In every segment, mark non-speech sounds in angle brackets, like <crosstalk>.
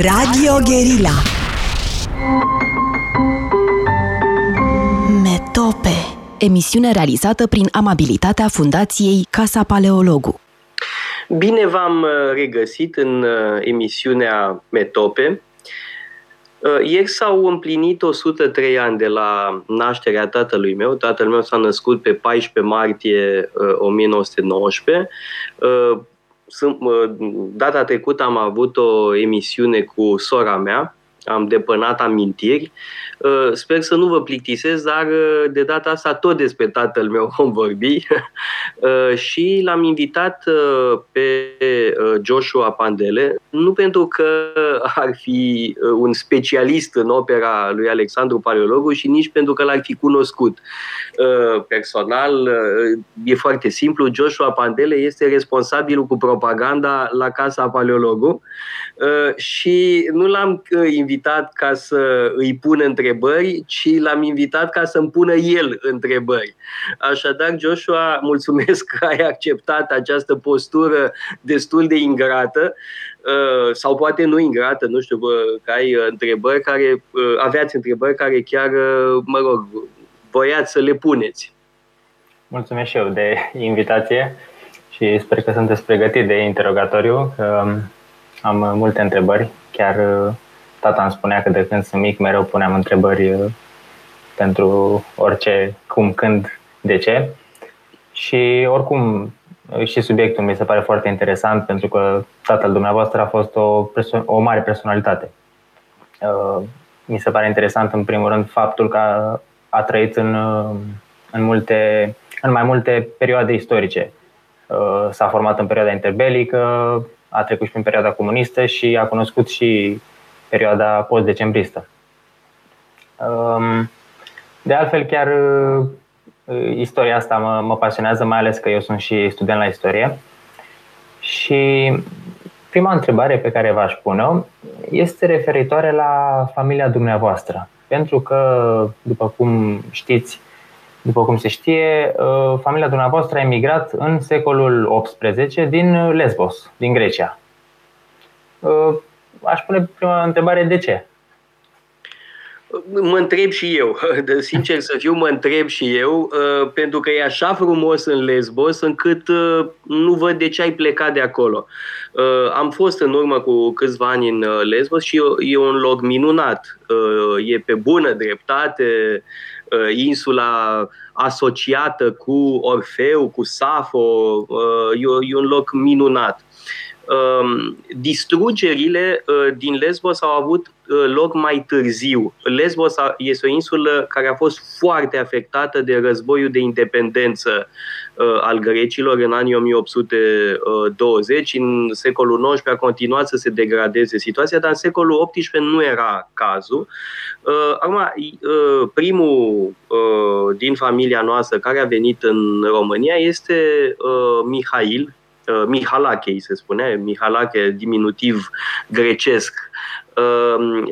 Radio Guerilla Metope Emisiune realizată prin amabilitatea Fundației Casa Paleologu Bine v-am uh, regăsit în uh, emisiunea Metope. Uh, ieri s-au împlinit 103 ani de la nașterea tatălui meu. Tatăl meu s-a născut pe 14 martie 1919 data trecută am avut o emisiune cu sora mea, am depănat amintiri. Uh, sper să nu vă plictisesc, dar uh, de data asta tot despre tatăl meu <laughs> vom vorbi. <laughs> Uh, și l-am invitat pe Joshua Pandele, nu pentru că ar fi un specialist în opera lui Alexandru Paleologu și nici pentru că l-ar fi cunoscut. Personal. E foarte simplu, Joshua Pandele este responsabil cu propaganda la Casa Paleologu. Și nu l-am invitat invitat ca să îi pun întrebări, ci l-am invitat ca să-mi pună el întrebări. Așadar, Joshua, mulțumesc că ai acceptat această postură destul de ingrată uh, sau poate nu ingrată, nu știu, că ai întrebări care, uh, aveați întrebări care chiar, uh, mă rog, voiați să le puneți. Mulțumesc și eu de invitație și sper că sunteți pregătit de interogatoriu, că um, am multe întrebări, chiar tata îmi spunea că de când sunt mic mereu puneam întrebări uh, pentru orice, cum, când, de ce. Și oricum uh, și subiectul mi se pare foarte interesant pentru că tatăl dumneavoastră a fost o, o mare personalitate. Uh, mi se pare interesant în primul rând faptul că a, a trăit în, în, multe, în mai multe perioade istorice. S-a format în perioada interbelică, a trecut și prin perioada comunistă și a cunoscut și perioada post-decembristă. Um, de altfel, chiar uh, istoria asta mă, mă pasionează, mai ales că eu sunt și student la istorie. Și prima întrebare pe care v-aș pune este referitoare la familia dumneavoastră. Pentru că, după cum știți, după cum se știe, uh, familia dumneavoastră a emigrat în secolul XVIII din Lesbos, din Grecia. Uh, aș pune prima întrebare, de ce? Mă întreb și eu, <laughs> de sincer să fiu, mă întreb și eu, uh, pentru că e așa frumos în Lesbos încât uh, nu văd de ce ai plecat de acolo. Uh, am fost în urmă cu câțiva ani în Lesbos și e un loc minunat. E pe bună dreptate, insula asociată cu Orfeu, cu Safo, e un loc minunat. Um, distrugerile uh, din Lesbos au avut uh, loc mai târziu. Lesbos este o insulă care a fost foarte afectată de războiul de independență uh, al grecilor în anii 1820. În secolul XIX a continuat să se degradeze situația, dar în secolul XVIII nu era cazul. Acum, primul din familia noastră care a venit în România este Mihail, Uh, Mihalache, se spunea, Mihalache, diminutiv grecesc, uh,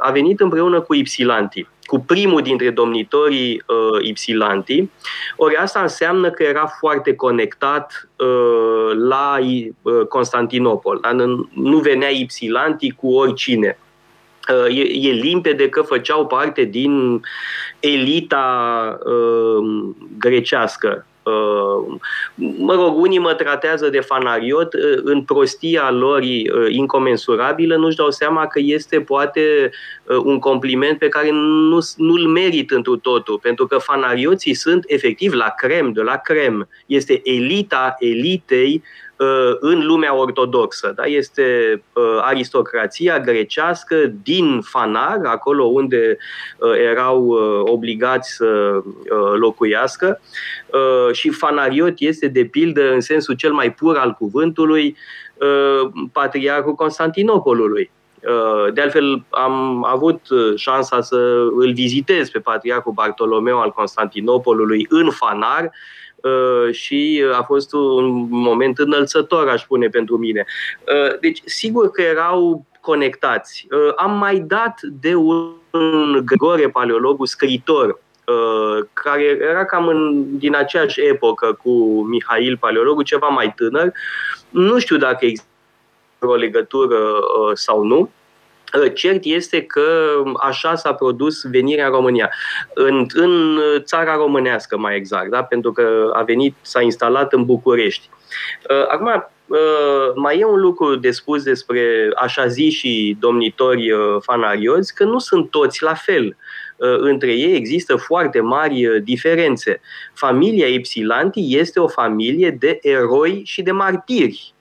a venit împreună cu Ipsilanti, cu primul dintre domnitorii uh, Ipsilanti. Ori asta înseamnă că era foarte conectat la Constantinopol. Nu venea Ipsilanti cu oricine. E, e limpede că făceau parte din elita uh, grecească Uh, mă rog, unii mă tratează de fanariot, uh, în prostia lor uh, incomensurabilă nu-și dau seama că este poate un compliment pe care nu, nu-l merit întru totul, pentru că fanarioții sunt efectiv la crem, de la crem. Este elita elitei Uh, în lumea ortodoxă. Da? Este uh, aristocrația grecească din Fanar, acolo unde uh, erau obligați să locuiască și fanariot este de pildă în sensul cel mai pur al cuvântului patriarhul Constantinopolului. De altfel, am avut șansa să îl vizitez pe patriarhul Bartolomeu al Constantinopolului în Fanar Uh, și a fost un moment înălțător, aș spune, pentru mine. Uh, deci, sigur că erau conectați. Uh, am mai dat de un Grigore Paleologu, scriitor, care era cam în, din aceeași epocă cu Mihail Paleologu, ceva mai tânăr. Nu știu dacă există o legătură sau nu, Cert este că așa s-a produs venirea în România, în, în țara românească mai exact, da? pentru că a venit, s-a instalat în București. Acum, mai e un lucru de spus despre așa zi și domnitori fanarioți, că nu sunt toți la fel. Între ei există foarte mari diferențe. Familia Ipsilanti este o familie de eroi și de martiri.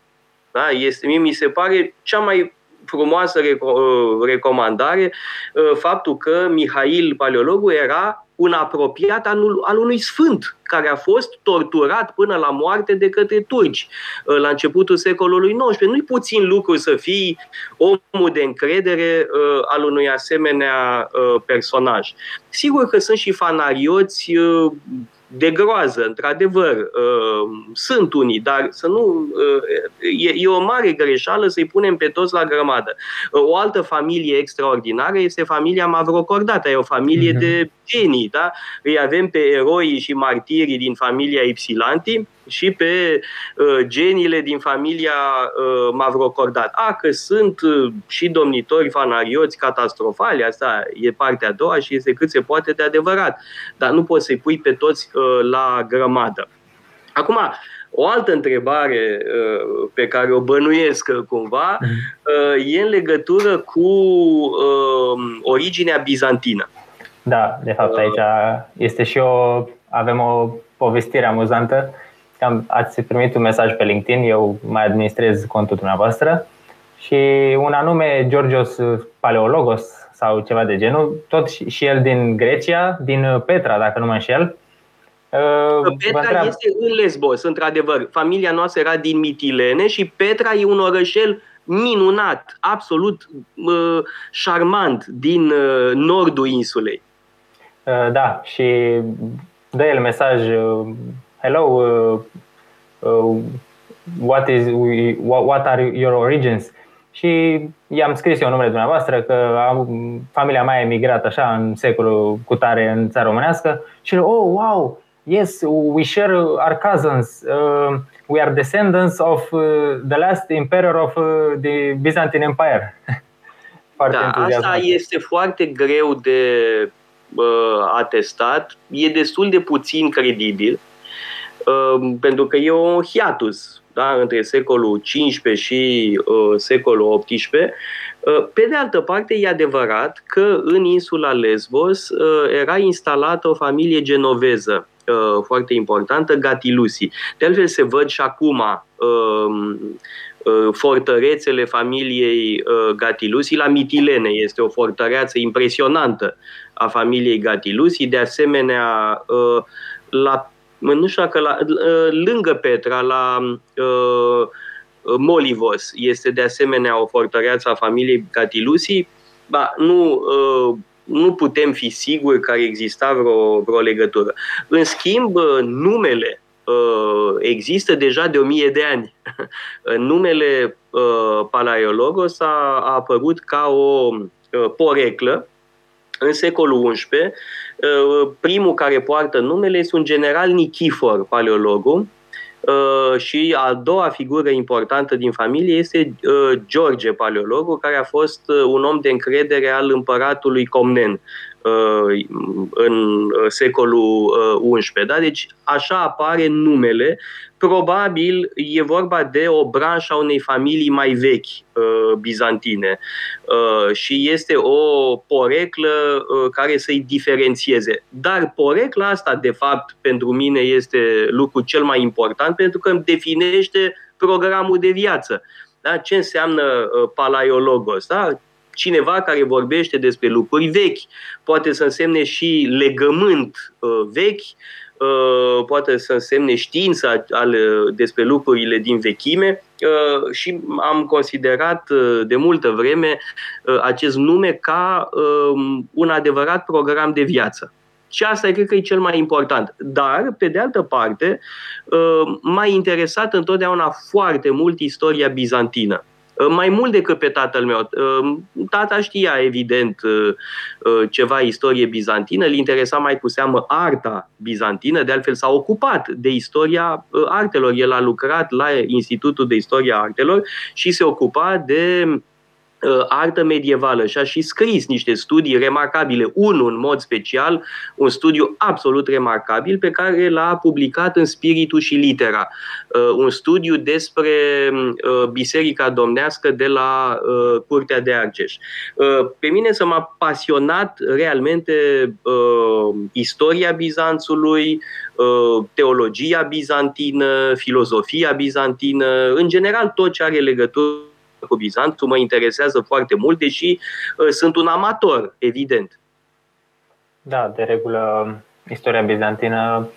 Da? Este, mie mi se pare cea mai frumoasă recomandare faptul că Mihail Paleologu era un apropiat al, al unui sfânt care a fost torturat până la moarte de către turci la începutul secolului XIX. Nu-i puțin lucru să fii omul de încredere uh, al unui asemenea uh, personaj. Sigur că sunt și fanarioți uh, de groază, într-adevăr. Uh, sunt unii, dar să nu. Uh, e, e o mare greșeală să-i punem pe toți la grămadă. Uh, o altă familie extraordinară este familia Mavrocordata, e o familie uh-huh. de genii, da? Îi avem pe eroii și martirii din familia Ipsilanti, și pe uh, genile din familia uh, Mavrocordat. A, că sunt uh, și domnitori fanarioți catastrofali, asta e partea a doua și este cât se poate de adevărat, dar nu poți să-i pui pe toți uh, la grămadă. Acum, o altă întrebare uh, pe care o bănuiesc uh, cumva mhm. uh, e în legătură cu uh, originea bizantină. Da, de fapt aici este și o, avem o povestire amuzantă am, ați primit un mesaj pe LinkedIn, eu mai administrez contul dumneavoastră și un anume Georgios Paleologos sau ceva de genul, tot și el din Grecia, din Petra, dacă nu mă înșel. Uh, Petra întreab... este în Lesbos, într-adevăr. Familia noastră era din Mitilene și Petra e un orășel minunat, absolut uh, șarmant din uh, nordul insulei. Uh, da, și dă el mesaj uh, hello, uh, uh, what, is, what are your origins? Și i-am scris eu numele dumneavoastră că am, familia mea a emigrat așa în secolul cu tare în țara românească și oh, wow, yes, we share our cousins. Uh, we are descendants of uh, the last emperor of uh, the Byzantine Empire. <laughs> foarte da, asta este foarte greu de uh, atestat, e destul de puțin credibil Ehm, pentru că e un hiatus da, între secolul XV și uh, secolul XVIII. Uh, pe de altă parte, e adevărat că în insula Lesbos uh, era instalată o familie genoveză uh, foarte importantă, Gatilusi. De altfel se văd și acum uh, fortărețele familiei Gatilusi la Mitilene. Este o fortăreață impresionantă a familiei Gatilusi. De asemenea, la nu știu dacă la, ă, lângă Petra, la uh, Molivos, este de asemenea o fortăreață a familiei Catilusi, ba, nu, uh, nu putem fi siguri că exista vreo, vreo legătură. În schimb, numele uh, există deja de o mie de ani. <laughs> numele uh, Palaiologos a, a apărut ca o uh, poreclă în secolul XI Uh, primul care poartă numele este un general Nichifor, paleologul, uh, și a doua figură importantă din familie este uh, George, paleologul, care a fost un om de încredere al împăratului Comnen în secolul XI. Da? Deci așa apare numele probabil e vorba de o branșă a unei familii mai vechi uh, bizantine uh, și este o poreclă uh, care să-i diferențieze. Dar porecla asta, de fapt, pentru mine este lucru cel mai important pentru că îmi definește programul de viață. Da? Ce înseamnă uh, palaiologos? Da? Cineva care vorbește despre lucruri vechi, poate să însemne și legământ uh, vechi, Uh, poate să însemne știința al, despre lucrurile din vechime uh, și am considerat uh, de multă vreme acest nume ca um, un adevărat program de viață. Și asta cred că e cel mai important. Dar, pe de altă parte, m-a interesat întotdeauna foarte mult istoria bizantină. Uh, mai mult decât pe tatăl meu. Uh, tata știa, evident, uh, ceva istorie bizantină, îl interesa mai cu seamă arta bizantină, de altfel s-a ocupat de istoria artelor. El a lucrat la Institutul de Istoria Artelor și se ocupa de Uh, artă medievală și a și scris niște studii remarcabile. Unul, în mod special, un studiu absolut remarcabil pe care l-a publicat în Spiritul și Litera. Uh, un studiu despre uh, Biserica Domnească de la Curtea de Argeș. Pe mine să m-a pasionat realmente istoria Bizanțului, teologia bizantină, filozofia bizantină, în general tot ce are legătură cu Bizanțul mă interesează foarte mult, deși uh, sunt un amator, evident. Da, de regulă, istoria bizantină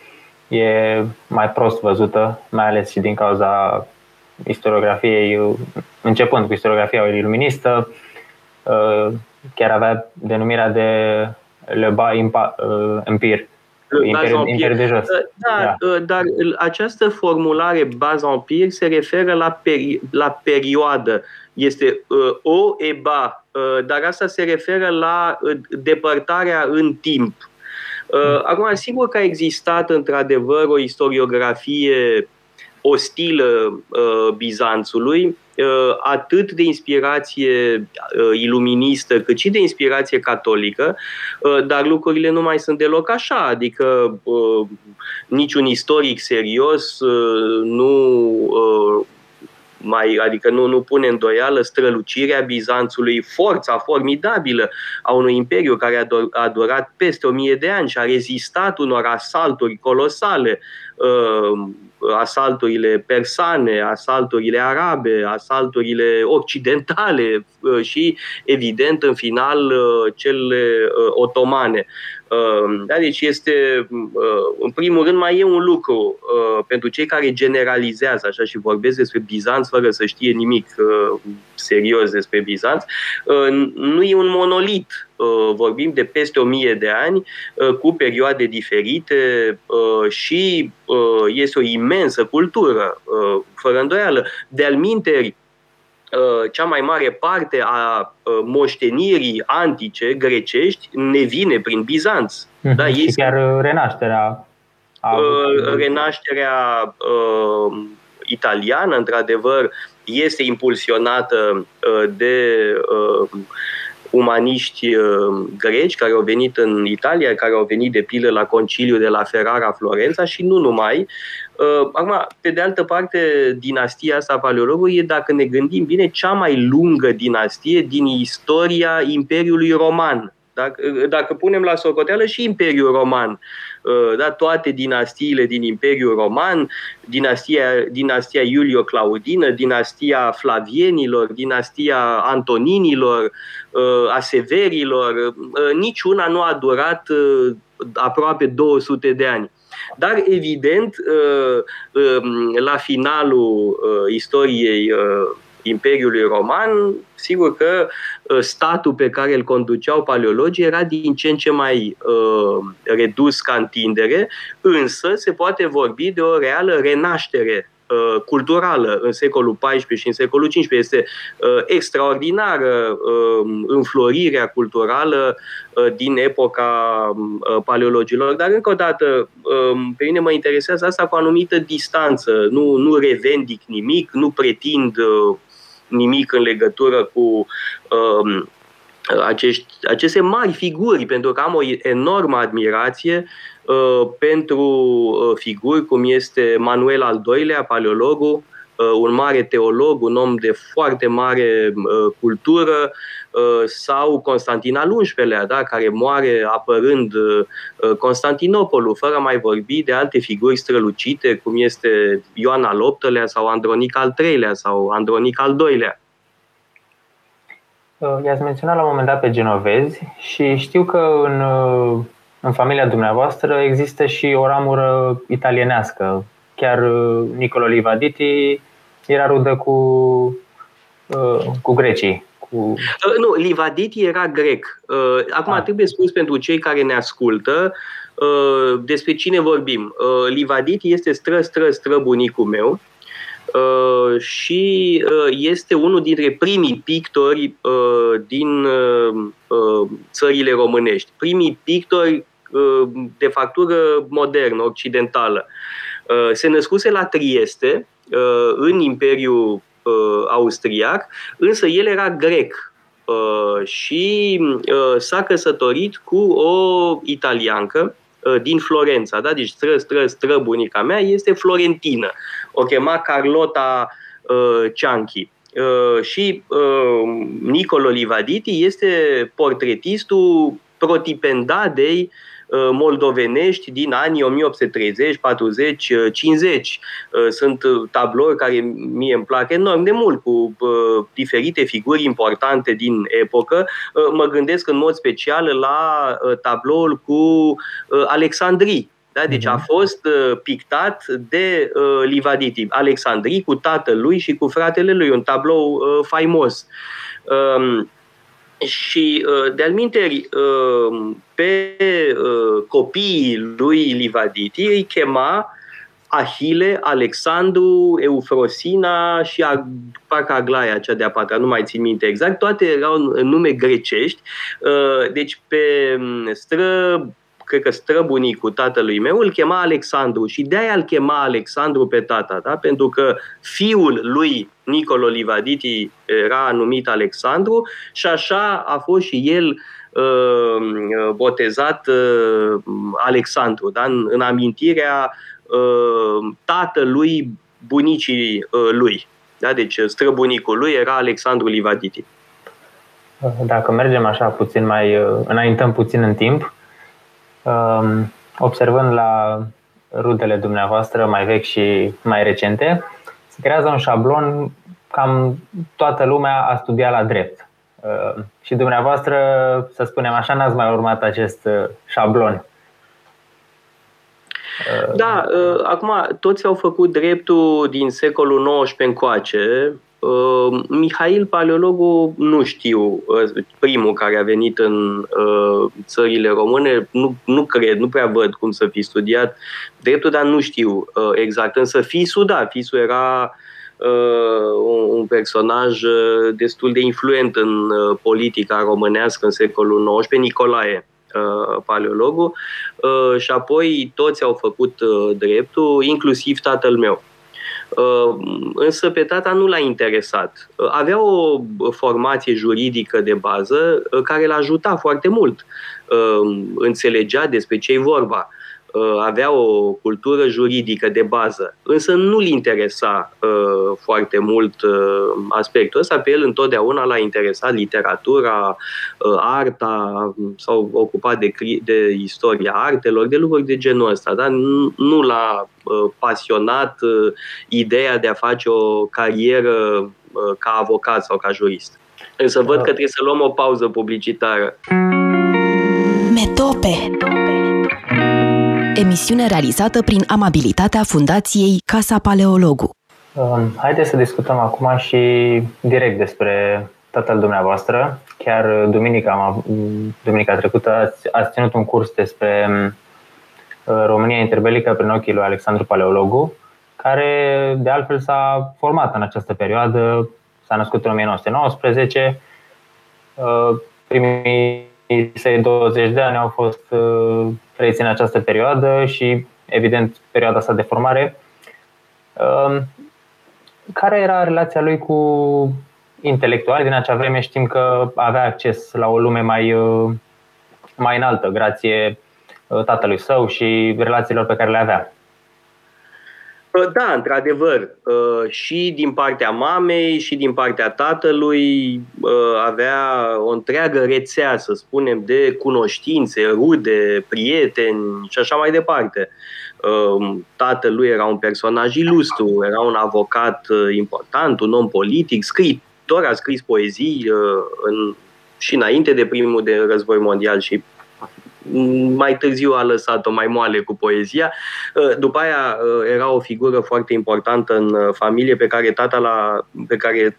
e mai prost văzută, mai ales și din cauza istoriografiei, începând cu istoriografia iluministă, uh, chiar avea denumirea de Le Bas Empire, Imperiul, Imperiul de jos. Da, da. Dar această formulare baz empire se referă la, peri- la perioadă. Este uh, o eba, uh, dar asta se referă la uh, depărtarea în timp. Uh, acum, sigur că a existat într-adevăr o istoriografie ostilă uh, Bizanțului, Uh, atât de inspirație uh, iluministă cât și de inspirație catolică, uh, dar lucrurile nu mai sunt deloc așa, adică niciun istoric serios nu mai, adică nu, nu pune îndoială strălucirea Bizanțului, forța formidabilă a unui imperiu care a, do- a durat peste o mie de ani și a rezistat unor asalturi colosale asalturile persane, asalturile arabe, asalturile occidentale uh, și, evident, în final, uh, cele uh, otomane. Da, deci este, în primul rând, mai e un lucru pentru cei care generalizează așa și vorbesc despre Bizanț fără să știe nimic serios despre Bizanț. Nu e un monolit Uh, vorbim de peste o mie de ani, uh, cu perioade diferite uh, și este o imensă cultură, fără îndoială. De-al minteri, cea mai mare parte a moștenirii antice grecești ne vine prin Bizanț. Mm-hmm. Da, și chiar renașterea. A... Renașterea uh, italiană, într-adevăr, este impulsionată uh, de uh, umaniști uh, greci care au venit în Italia, care au venit de pilă la conciliu de la Ferrara, Florența și nu numai. Uh, acum, pe de altă parte, dinastia asta paleologului e, dacă ne gândim bine, cea mai lungă dinastie din istoria Imperiului Roman. Dacă, dacă punem la socoteală și Imperiul Roman, uh, da, toate dinastiile din Imperiul Roman, dinastia, dinastia Iulio-Claudină, dinastia Flavienilor, dinastia Antoninilor, uh, a Severilor, uh, niciuna nu a durat aproape 200 de ani. Dar, evident, um, la finalul istoriei Imperiului Roman, sigur că ă, statul pe care îl conduceau paleologii era din ce în ce mai uh, redus ca întindere, însă se poate vorbi de o reală renaștere uh, culturală în secolul XIV și în secolul XV. Este uh, extraordinară uh, înflorirea culturală uh, din epoca uh, paleologilor. Dar, încă o dată, uh, pe mine mă interesează asta cu o anumită distanță. Nu, nu revendic nimic, nu pretind uh, nimic în legătură cu um, acești, aceste mari figuri, pentru că am o enormă admirație uh, pentru uh, figuri cum este Manuel al II-lea, paleologul, uh, un mare teolog, un om de foarte mare uh, cultură, Uh, sau Constantin al XI-lea, da, care moare apărând uh, Constantinopolul, fără mai vorbi de alte figuri strălucite, cum este Ioan al VIII-lea sau Andronic al III-lea sau Andronic al II-lea. Uh, i-ați menționat la un moment dat pe genovezi și știu că în, în familia dumneavoastră există și o ramură italienească. Chiar Nicolo Livaditi era rudă cu, cu grecii cu... Uh, nu, Livaditi era grec. Uh, acum ah. trebuie spus pentru cei care ne ascultă uh, despre cine vorbim. Livaditi este stră, stră, stră bunicul meu și este unul dintre primii pictori din țările românești. Primii pictori de factură modernă, occidentală. Se născuse la Trieste, în Imperiul uh, austriac, însă el era grec. și s-a căsătorit cu o italiancă din Florența, da? deci stră, stră, stră bunica mea este florentină. O chema Carlota Cianchi. Și Nicolo Livaditi este portretistul protipendadei Uh, moldovenești din anii 1830, 40, 50. Sunt tablouri care mie îmi plac enorm de mult, cu uh, diferite figuri importante din epocă. Uh, mă gândesc în mod special la tabloul cu Alexandrii, da? Deci a mhm. fost uh, pictat de uh, Livaditi, Alexandrii, cu tatălui și cu fratele lui, un tablou uh, faimos. Uh, și, uh, de-al minteri, uh, pe uh, copiii lui Livaditi îi chema Ahile, Alexandru, Eufrosina și parcă Aglaia, cea de-a patra, nu mai țin minte exact, toate erau nume grecești. Deci pe um, stră cred că străbunicul tatălui meu, îl chema Alexandru și de-aia îl chema Alexandru pe tata, da? pentru că fiul lui Nicolo Livaditi era numit Alexandru și așa a fost și el uh, botezat uh, Alexandru, da? în, în amintirea uh, tatălui bunicii uh, lui. Da? Deci străbunicul lui era Alexandru Livaditi. Dacă mergem așa puțin mai, uh, înaintăm puțin în timp, Um, observând la rudele dumneavoastră mai vechi și mai recente, se creează un șablon cam toată lumea a studiat la drept. Uh, și dumneavoastră, să spunem așa, n-ați mai urmat acest uh, șablon. Da, uh, acum toți au făcut dreptul din secolul XIX încoace, Uh, Mihail Paleologu nu știu, uh, primul care a venit în uh, țările române, nu, nu cred, nu prea văd cum să fi studiat dreptul, dar nu știu uh, exact. Însă Fisu, da, Fisu era uh, un, un personaj uh, destul de influent în uh, politica românească în secolul XIX, Nicolae uh, paleologul, uh, și apoi toți au făcut uh, dreptul, inclusiv tatăl meu. Uh, însă pe tata nu l-a interesat. Uh, avea o formație juridică de bază uh, care l-a ajutat foarte mult. Înțelegea despre ce e vorba. Uh, avea o cultură juridică de bază, însă nu-l interesa uh, foarte mult uh, aspectul ăsta. Pe el întotdeauna l-a interesat literatura, uh, arta, s-au ocupat de, de istoria artelor, de lucruri de genul ăsta, dar nu, nu l-a uh, pasionat uh, ideea de a face o carieră uh, ca avocat sau ca jurist. Însă văd că trebuie să luăm o pauză publicitară. Metope emisiune realizată prin amabilitatea Fundației Casa Paleologu. Um, haideți să discutăm acum și direct despre tatăl dumneavoastră. Chiar duminica, duminica trecută ați, ați ținut un curs despre uh, România interbelică prin ochii lui Alexandru Paleologu, care de altfel s-a format în această perioadă, s-a născut în 1919. Uh, primii săi 20 de ani au fost uh, trăiți în această perioadă și, evident, perioada asta de formare. Um, care era relația lui cu intelectuali? Din acea vreme știm că avea acces la o lume mai, uh, mai înaltă, grație uh, tatălui său și relațiilor pe care le avea. Da, într-adevăr, uh, și din partea mamei și din partea tatălui uh, avea o întreagă rețea, să spunem, de cunoștințe, rude, prieteni și așa mai departe. Uh, tatălui era un personaj ilustru, era un avocat important, un om politic, scriitor, a scris poezii în, și înainte de primul de război mondial și mai târziu a lăsat-o mai moale cu poezia. Uh, după aia uh, era o figură foarte importantă în uh, familie pe care tata la, pe care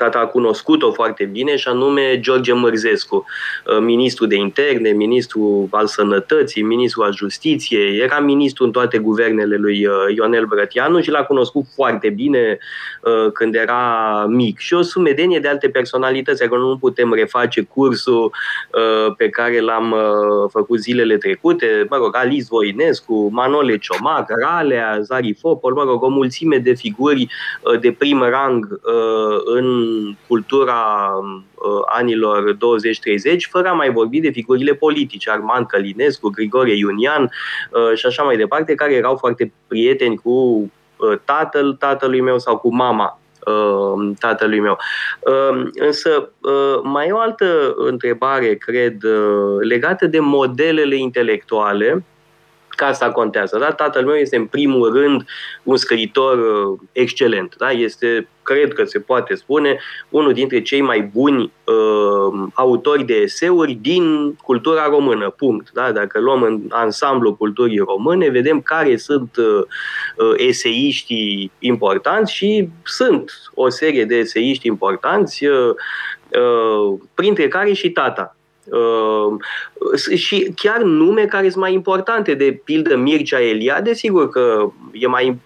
tata a cunoscut-o foarte bine și anume George Mărzescu, uh, ministru de interne, ministru al sănătății, ministru al justiției, era ministru în toate guvernele lui uh, Ionel Brătianu și l-a cunoscut foarte bine uh, când era mic. Și o sumedenie de alte personalități, acolo nu putem reface cursul pe care l-am făcut zilele trecute, mă rog, Alice Voinescu, Manole Ciomac, Ralea, Zarifopol, mă rog, o mulțime de figuri de prim rang în cultura anilor 20-30, fără a mai vorbi de figurile politice, Armand Călinescu, Grigore Iunian și așa mai departe, care erau foarte prieteni cu tatăl tatălui meu sau cu mama Uh, tatălui meu. Uh, însă uh, mai e o altă întrebare, cred, legată de modelele intelectuale că asta contează. Da? Tatăl meu este în primul rând un scriitor uh, excelent. Da? Este, cred că se poate spune, unul dintre cei mai buni uh, autori de eseuri din cultura română. Punct. Da? Dacă luăm în ansamblu culturii române, vedem care sunt uh, uh, eseiștii importanți și sunt o serie de eseiști importanți, uh, uh, printre care și tata Uh, și chiar nume care sunt mai importante, de pildă Mircea Eliade, sigur că e mai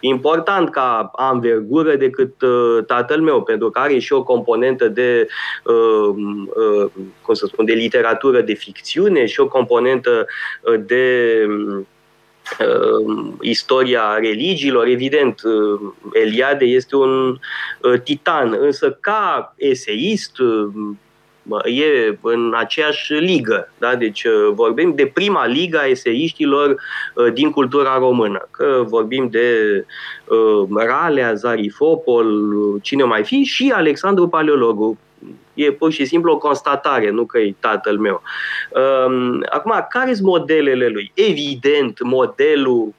important ca anvergură decât uh, tatăl meu, pentru că are și o componentă de, uh, uh, cum să spun, de literatură de ficțiune și o componentă uh, de uh, istoria religiilor. Evident, uh, Eliade este un uh, titan, însă ca eseist, uh, e în aceeași ligă. Da? Deci uh, vorbim de prima liga eseiștilor uh, din cultura română. Că vorbim de uh, Ralea, Zarifopol, cine mai fi și Alexandru Paleologu. E pur și simplu o constatare, nu că e tatăl meu. Um, acum, care sunt modelele lui? Evident, modelul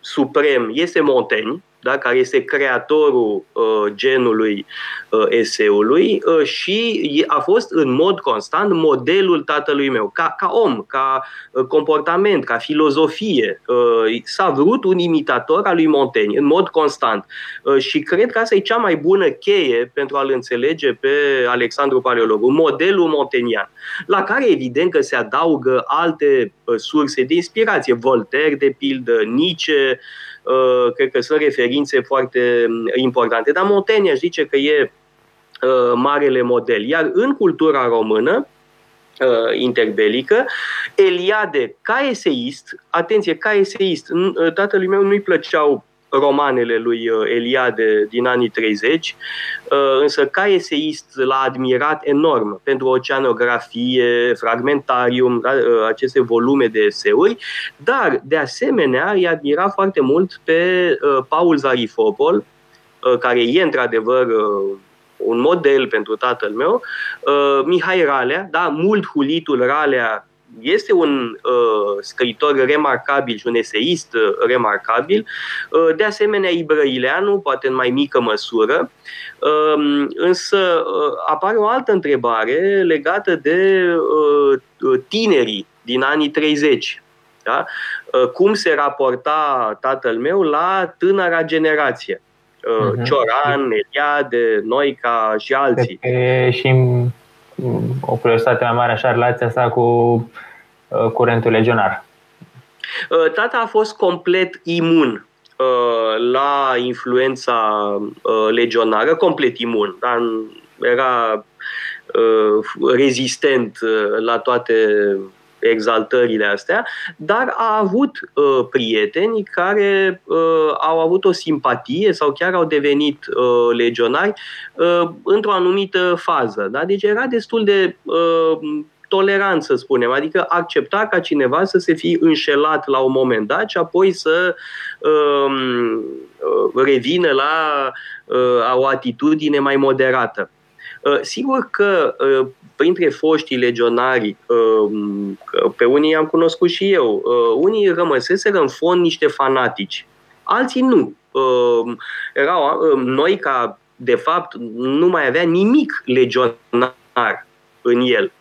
suprem este Montaigne, da, care este creatorul uh, genului uh, eseului uh, și a fost în mod constant modelul tatălui meu, ca, ca om, ca uh, comportament, ca filozofie. Uh, s-a vrut un imitator al lui Montaigne, în mod constant. Uh, și cred că asta e cea mai bună cheie pentru a-l înțelege pe Alexandru Paleologu, modelul montenian, la care evident că se adaugă alte uh, surse de inspirație, Voltaire, de pildă, Nietzsche, Uh, cred că sunt referințe foarte mm, importante. Dar Montaigne aș zice că e uh, marele model. Iar în cultura română, uh, interbelică, Eliade, ca eseist, atenție, ca eseist, tatălui meu nu-i plăceau romanele lui uh, Eliade din anii 30, uh, însă ca eseist l-a admirat enorm pentru oceanografie, fragmentarium, da, uh, aceste volume de eseuri, dar de asemenea îi admira foarte mult pe Paul Zarifopol, care e într-adevăr un model pentru tatăl meu, Mihai Ralea, da, mult hulitul Ralea este un uh, scriitor remarcabil și un eseist uh, remarcabil. Uh, de asemenea, Ibrăileanu, poate în mai mică măsură. Uh, însă uh, apare o altă întrebare legată de uh, tinerii din anii 30. Da? Uh, cum se raporta tatăl meu la tânăra generație? Uh, uh-huh. Cioran, Eliade, Noica și alții. E și o curiozitate mai mare așa relația sa cu uh, curentul legionar. Uh, tata a fost complet imun uh, la influența legionară, complet imun. Dar era rezistent la toate exaltările astea, dar a avut uh, prieteni care uh, au avut o simpatie sau chiar au devenit uh, legionari uh, într-o anumită fază. Da? Deci era destul de uh, tolerant, să spunem, adică accepta ca cineva să se fi înșelat la un moment dat și apoi să um, uh, revină la uh, o atitudine mai moderată. Uh, sigur că uh, printre foștii legionari, uh, pe unii am cunoscut și eu, unii rămăseseră în fond niște fanatici, alții nu. Erau noi ca de fapt nu mai avea nimic legionar în el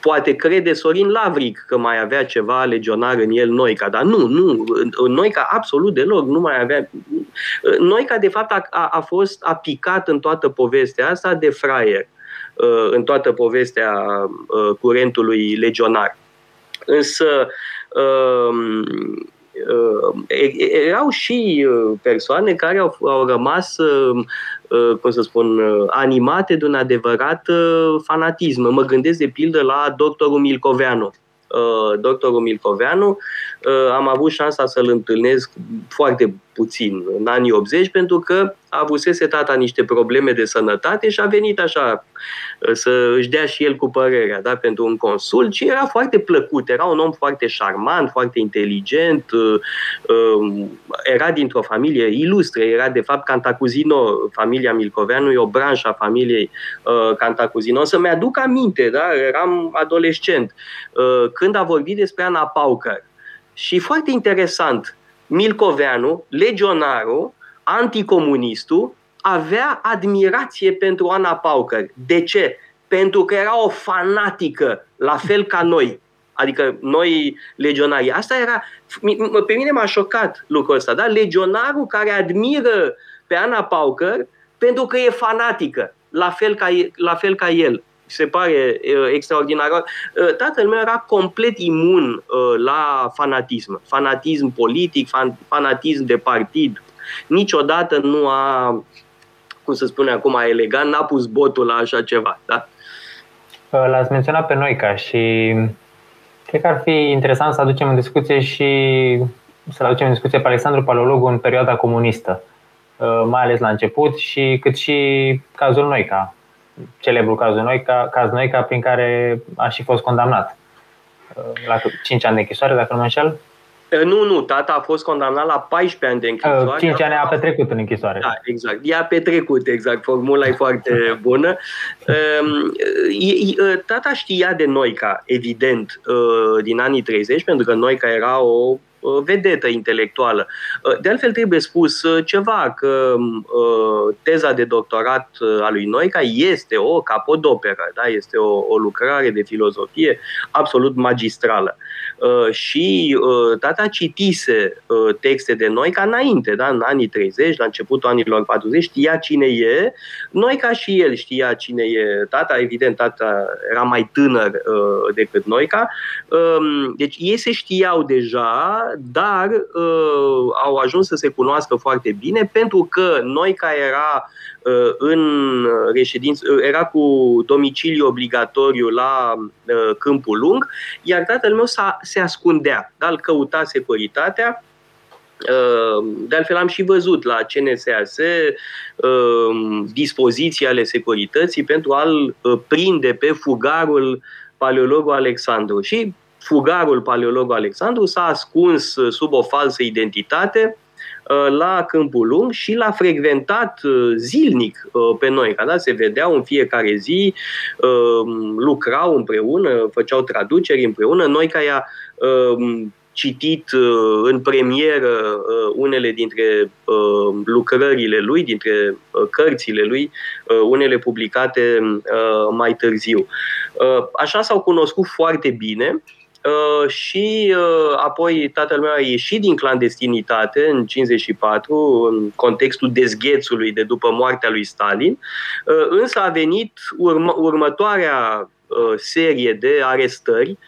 poate crede Sorin Lavric că mai avea ceva legionar în el Noica, dar nu, nu, Noica absolut deloc nu mai avea. Noica de fapt a, a, a fost a picat în toată povestea asta de fraier, uh, în toată povestea uh, curentului legionar. Însă um, uh, erau și persoane care au, au rămas Uh, cum să spun, uh, animate de un adevărat uh, fanatism. Mă gândesc de pildă la doctorul Milcoveanu. Doctorul Milcoveanu, am avut șansa să-l întâlnesc foarte puțin în anii 80 pentru că avusese tata niște probleme de sănătate și a venit așa să își dea și el cu părerea da, pentru un consul și era foarte plăcut, era un om foarte șarmant, foarte inteligent, era dintr-o familie ilustră, era de fapt Cantacuzino, familia Milcoveanu e o branșă a familiei Cantacuzino. O să-mi aduc aminte, da, eram adolescent, când a vorbit despre Ana Paucăr. Și foarte interesant, Milcoveanu, legionarul, anticomunistul, avea admirație pentru Ana Paucăr. De ce? Pentru că era o fanatică, la fel ca noi. Adică noi legionarii. Asta era, pe mine m-a șocat lucrul ăsta, da? Legionarul care admiră pe Ana Paucăr pentru că e fanatică, la fel ca, la fel ca el se pare extraordinar. Tatăl meu era complet imun la fanatism. Fanatism politic, fanatism de partid. Niciodată nu a, cum să spune acum elegant, n-a pus botul la așa ceva. Da? L-ați menționat pe Noica și cred că ar fi interesant să aducem în discuție și să aducem în discuție pe Alexandru Paleologu în perioada comunistă, mai ales la început și cât și cazul Noica, celebrul cazul Noica, caz Noica prin care a și fost condamnat la 5 ani de închisoare, dacă nu mă înșel. Nu, nu, tata a fost condamnat la 14 ani de închisoare. 5 ani a petrecut în închisoare. Da, exact. Ea a petrecut, exact. Formula e foarte <laughs> bună. Tata știa de Noica, evident, din anii 30, pentru că Noica era o vedetă intelectuală. De altfel trebuie spus ceva, că teza de doctorat a lui Noica este o capodoperă, da? este o, o lucrare de filozofie absolut magistrală. Și tata citise texte de Noica înainte, da? în anii 30, la începutul anilor 40, știa cine e, Noica și el știa cine e tata, evident tata era mai tânăr decât Noica, deci ei se știau deja dar uh, au ajuns să se cunoască foarte bine pentru că noi ca era uh, în reședință, uh, era cu domiciliu obligatoriu la uh, Câmpul Lung, iar tatăl meu se ascundea, da? îl căuta securitatea uh, de altfel am și văzut la CNSAS uh, dispoziții ale securității pentru a-l prinde pe fugarul paleologul Alexandru. Și fugarul paleolog Alexandru s-a ascuns uh, sub o falsă identitate uh, la Câmpul Lung și l-a frecventat uh, zilnic pe noi. Da? Se vedeau în fiecare zi, lucrau împreună, făceau traduceri împreună. Noi ca ea citit în premieră unele dintre lucrările lui, dintre cărțile lui, unele publicate mai târziu. Așa s-au cunoscut foarte bine Uh, și uh, apoi tatăl meu a ieșit din clandestinitate în 54, în contextul dezghețului de după moartea lui Stalin, uh, însă a venit urmă, următoarea serie de arestări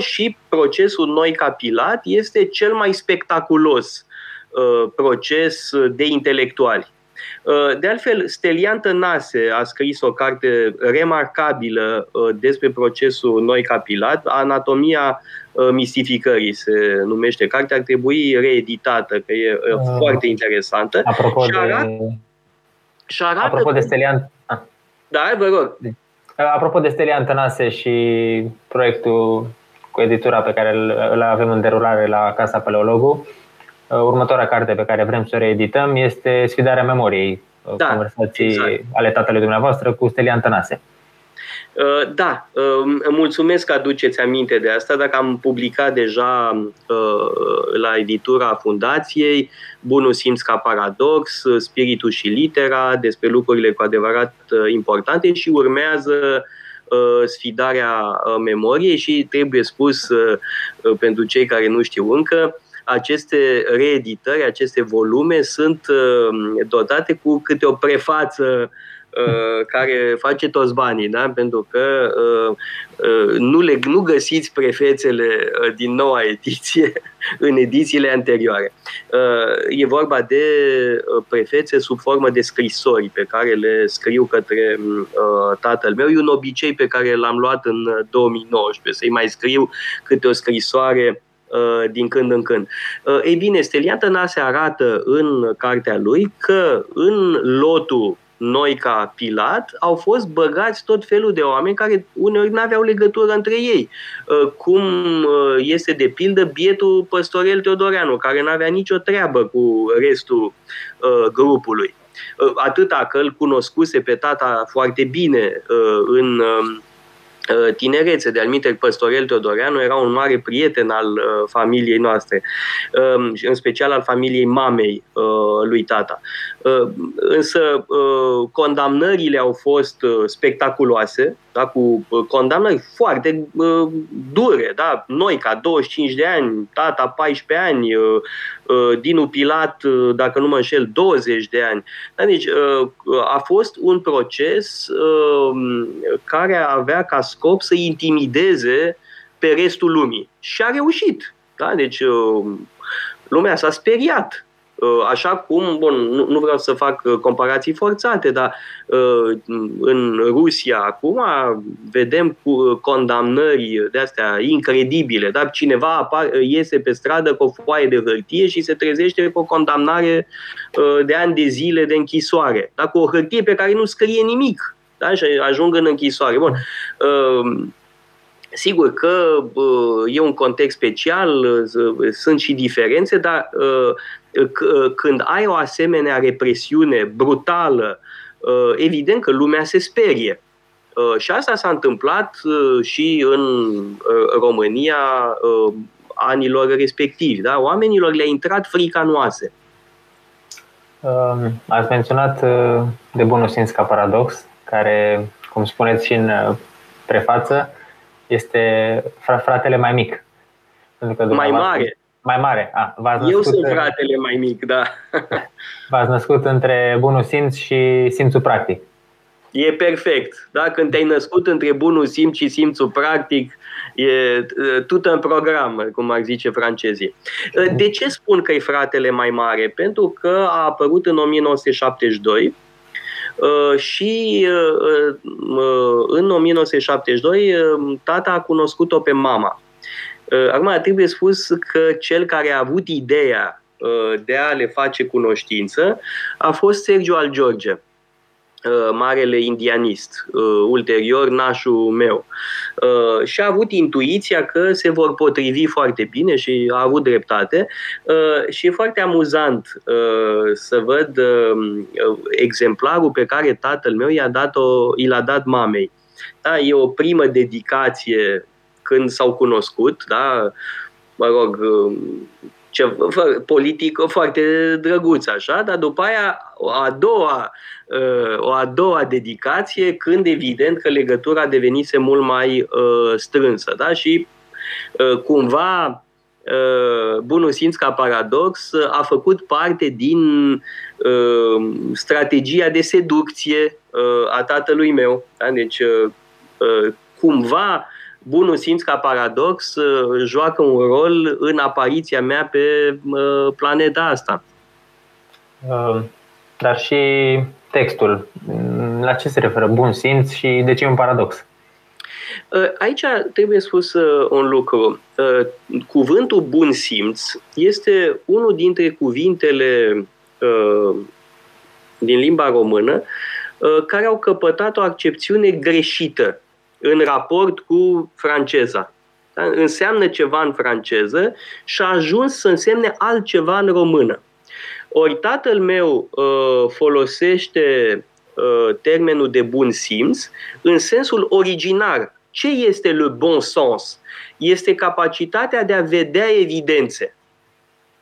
58-59 și procesul Noi Capilat este cel mai spectaculos proces de intelectuali. Uh, de altfel, Stelian Tănase a scris o carte remarcabilă uh, despre procesul noi capilat, Anatomia uh, mistificării se numește. Cartea ar trebui reeditată, că e uh, foarte interesantă. Apropo și arată, de... Și arată apropo de Stelian... Ah. Da, vă rog. Apropo de Stelian Tănase și proiectul cu editura pe care îl avem în derulare la Casa Paleologu, Uh, următoarea carte pe care vrem să o reedităm este Sfidarea memoriei, uh, da, conversații exact. ale tatălui dumneavoastră cu Stelian Tănase. Uh, da, îmi mulțumesc că aduceți aminte de asta. Dacă am publicat deja la editura Fundației Bunul simț ca paradox, Spiritul și litera, despre lucrurile cu adevărat importante și urmează sfidarea memoriei și trebuie spus pentru cei care nu știu încă, aceste reeditări, aceste volume sunt uh, dotate cu câte o prefață uh, care face toți banii, da? pentru că uh, nu, le, nu găsiți prefețele din noua ediție <laughs> în edițiile anterioare. E vorba de prefețe sub formă de scrisori pe care le scriu către tatăl meu. E un obicei pe care l-am luat în 2019, să-i mai scriu câte o scrisoare din când în când. Ei bine, Stelian Tănase arată în cartea lui că în lotul noi ca Pilat, au fost băgați tot felul de oameni care uneori nu aveau legătură între ei. Uh, cum uh, este de pildă bietul păstorel Teodoreanu, care nu avea nicio treabă cu restul uh, grupului. Atâta că îl cunoscuse pe tata foarte bine în Uh, tinerețe. De alminte, Păstorel Teodoreanu era un mare prieten al uh, familiei noastre, um, în special al familiei mamei uh, lui tata. Însă condamnările au fost spectaculoase, da, cu condamnări foarte dure. Da? Noi, ca 25 de ani, tata 14 ani, Dinu Pilat, dacă nu mă înșel, 20 de ani. Da, deci a fost un proces care avea ca scop să intimideze pe restul lumii. Și a reușit. Da? Deci uh, lumea s-a speriat. Uh, așa cum, bun, nu, vreau să fac uh, comparații forțate, dar în Rusia acum vedem cu condamnări de astea incredibile. Da? Cineva apar, iese pe stradă cu o foaie de hârtie și se trezește cu o condamnare de ani de zile de închisoare. Da? Cu o hârtie pe care nu scrie nimic da? și ajung în închisoare. Bun. Ehm, sigur că e un context special, sunt și diferențe, dar când ai o asemenea represiune brutală, evident că lumea se sperie. Și asta s-a întâmplat și în România anilor respectivi. Da? Oamenilor le-a intrat frica noase. Ați menționat de bunul simț ca paradox care, cum spuneți și în uh, prefață, este fratele mai mic. Pentru că mai mare. Mai mare. A, v-ați născut, Eu sunt uh, fratele mai mic, da. <laughs> V-ați născut între bunul simț și simțul practic. E perfect. Da? Când te-ai născut între bunul simț și simțul practic, e uh, tot în program, cum ar zice francezii. De ce spun că e fratele mai mare? Pentru că a apărut în 1972 Uh, și uh, uh, în 1972 tata a cunoscut-o pe mama. Acum trebuie spus că cel care a avut ideea de a le face cunoștință a fost Sergio al George. Uh, marele indianist, uh, ulterior nașul meu. Uh, și a avut intuiția că se vor potrivi foarte bine și a avut dreptate. Și e foarte amuzant să văd exemplarul pe care tatăl meu i-a dat-o, i l-a dat mamei. Da, e o primă dedicație când s-au cunoscut, da, mă rog, ce, politică foarte drăguț așa, dar după aia o a doua Uh, o a doua dedicație când evident că legătura devenise mult mai uh, strânsă. Da? Și uh, cumva bunul simț ca paradox a făcut parte din strategia de seducție a tatălui meu. Da? Deci cumva bunul simț ca paradox joacă un rol în apariția mea pe planeta asta. Dar și textul. La ce se referă bun simț și de ce e un paradox? Uh, aici trebuie spus uh, un lucru. Uh, cuvântul bun simț este unul dintre cuvintele din limba română care au căpătat o accepțiune greșită în raport cu franceza. Da? Înseamnă ceva în franceză și a ajuns să însemne altceva în română. Ori tatăl meu uh, folosește uh, termenul de bun simț în sensul originar. Ce este le bon sens? Este capacitatea de a vedea evidențe.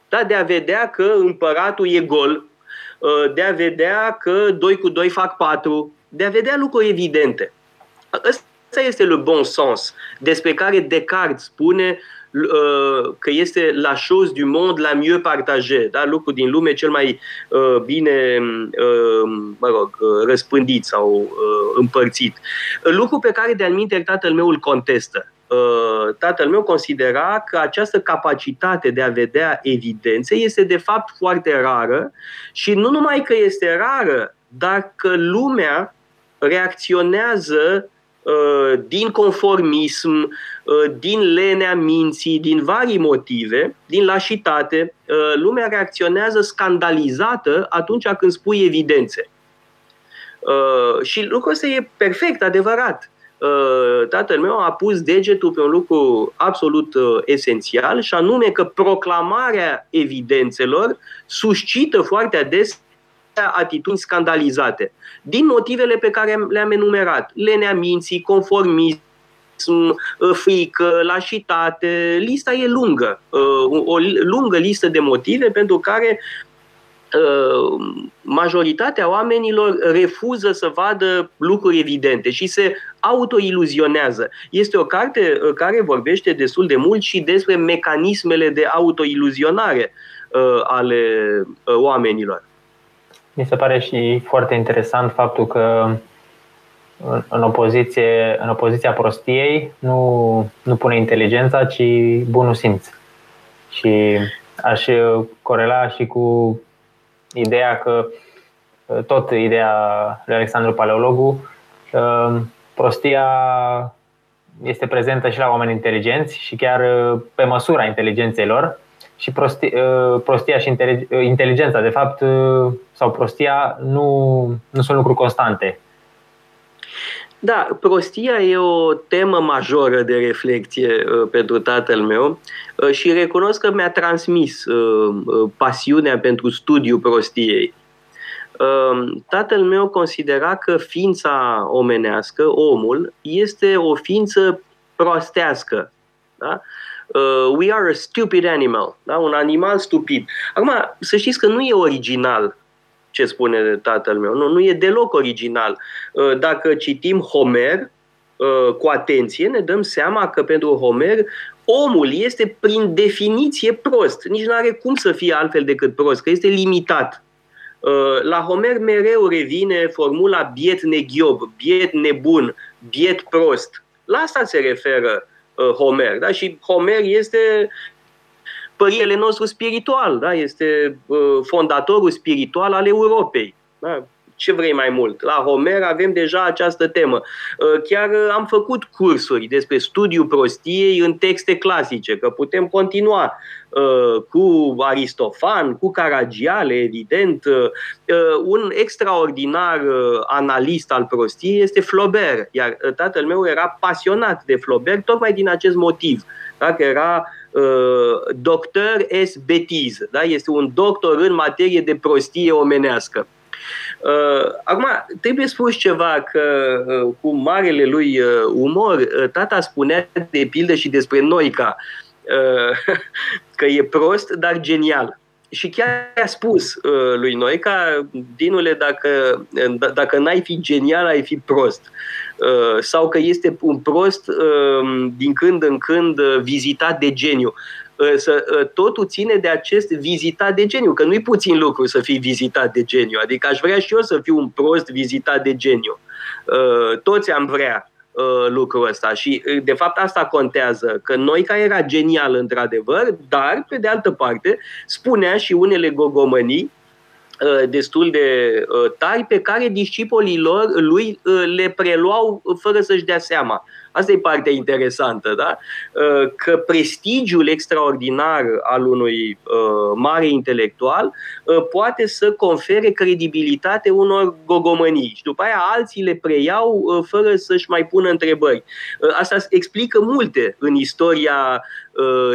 Da? De a vedea că împăratul e gol, uh, de a vedea că 2 cu 2 fac 4, de a vedea lucruri evidente. Ăsta este le bon sens, despre care Descartes spune Uh, că este la chose du monde la mieux partagée, da? lucru din lume cel mai uh, bine uh, mă rog, răspândit sau împărțit. Lucru pe care de anumite tatăl meu îl contestă. Tatăl meu considera că această capacitate de a vedea evidențe este de fapt foarte rară și nu numai că este rară, dar că lumea reacționează din conformism, din lenea minții, din vari motive, din lașitate, lumea reacționează scandalizată atunci când spui evidențe. Și lucrul ăsta e perfect, adevărat. Uh, tatăl meu a pus degetul pe un lucru absolut uh, esențial și anume că proclamarea evidențelor suscită foarte adesea atitudini scandalizate. Din motivele pe care le-am enumerat, lenea minții, conformism, uh, frică, lașitate, lista e lungă, o lungă listă de motive pentru care majoritatea oamenilor refuză să vadă lucruri evidente și se autoiluzionează. Este o carte uh, care vorbește destul de mult și despre mecanismele de autoiluzionare uh, ale uh, oamenilor. Mi se pare și foarte interesant faptul că în opoziție, în opoziția prostiei nu, nu pune inteligența, ci bunul simț. Și aș corela și cu ideea că tot ideea lui Alexandru Paleologu prostia este prezentă și la oameni inteligenți și chiar uh, pe măsura inteligenței lor și prostia, uh, prostia și uh, inteligența, de fapt, sau prostia nu, nu sunt lucruri constante. Da, prostia e o temă majoră de reflecție uh, pentru tatăl meu uh, și recunosc că mi-a transmis uh, pasiunea pentru studiul prostiei. Ehm, tatăl meu considera că ființa omenească, omul, este o ființă prostească. Da? Uh, we are a stupid animal, da? un animal stupid. Acum, să știți că nu e original ce spune tatăl meu, nu, nu e deloc original. Uh, dacă citim Homer uh, cu atenție, ne dăm seama că pentru Homer omul este prin definiție prost. Nici nu are cum să fie altfel decât prost, că este limitat. Uh, la Homer mereu revine formula biet neghiob, biet nebun, biet prost. La asta se referă uh, Homer. Da? Și Homer este părintele nostru spiritual, da? este uh, fondatorul spiritual al Europei. Da? Ce vrei mai mult. La Homer avem deja această temă. Uh, chiar uh, am făcut cursuri despre studiul prostiei în texte clasice, că putem continua uh, cu Aristofan, cu Caragiale, evident. Un extraordinar analist al prostiei este Flaubert, iar tatăl meu era pasionat de Flaubert tocmai din acest motiv. Da? Că era doctor es betiz, da? este un doctor în materie de prostie omenească. Uh, acum, trebuie spus ceva că uh, cu marele lui uh, umor, uh, tata spunea de pildă și despre Noica uh, <laughs> că e prost, dar genial. Și chiar a spus uh, lui Noica, Dinule, dacă, uh, dacă n-ai fi genial, ai fi prost. Uh, sau că este un prost uh, din când în când uh, vizitat de geniu. Să, ă, totul ține de acest vizitat de geniu, că nu-i puțin lucru să fii vizitat de geniu. Adică aș vrea și eu să fiu un prost vizitat de geniu. Ă, toți am vrea ă, lucrul ăsta și de fapt asta contează, că noi care era genial într-adevăr, dar pe de altă parte spunea și unele gogomănii destul de tari pe care discipolii lor, lui le preluau fără să-și dea seama. Asta e partea interesantă, da? Uh, că prestigiul extraordinar al unui uh, mare intelectual uh, poate să confere credibilitate unor gogomănii și după aia alții le preiau fără să-și mai pună întrebări. Asta explică multe în istoria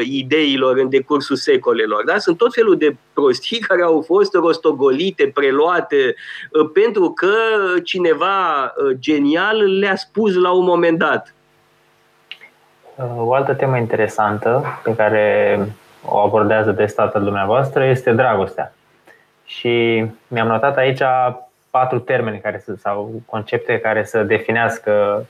ideilor în decursul secolelor. Da? Sunt tot felul de prostii <laughs> care au fost rostogolite, preluate, pentru că cineva genial le-a spus la un moment dat. O altă temă interesantă pe care o abordează de statul dumneavoastră este dragostea. Și mi-am notat aici patru termeni care să, sau concepte care să definească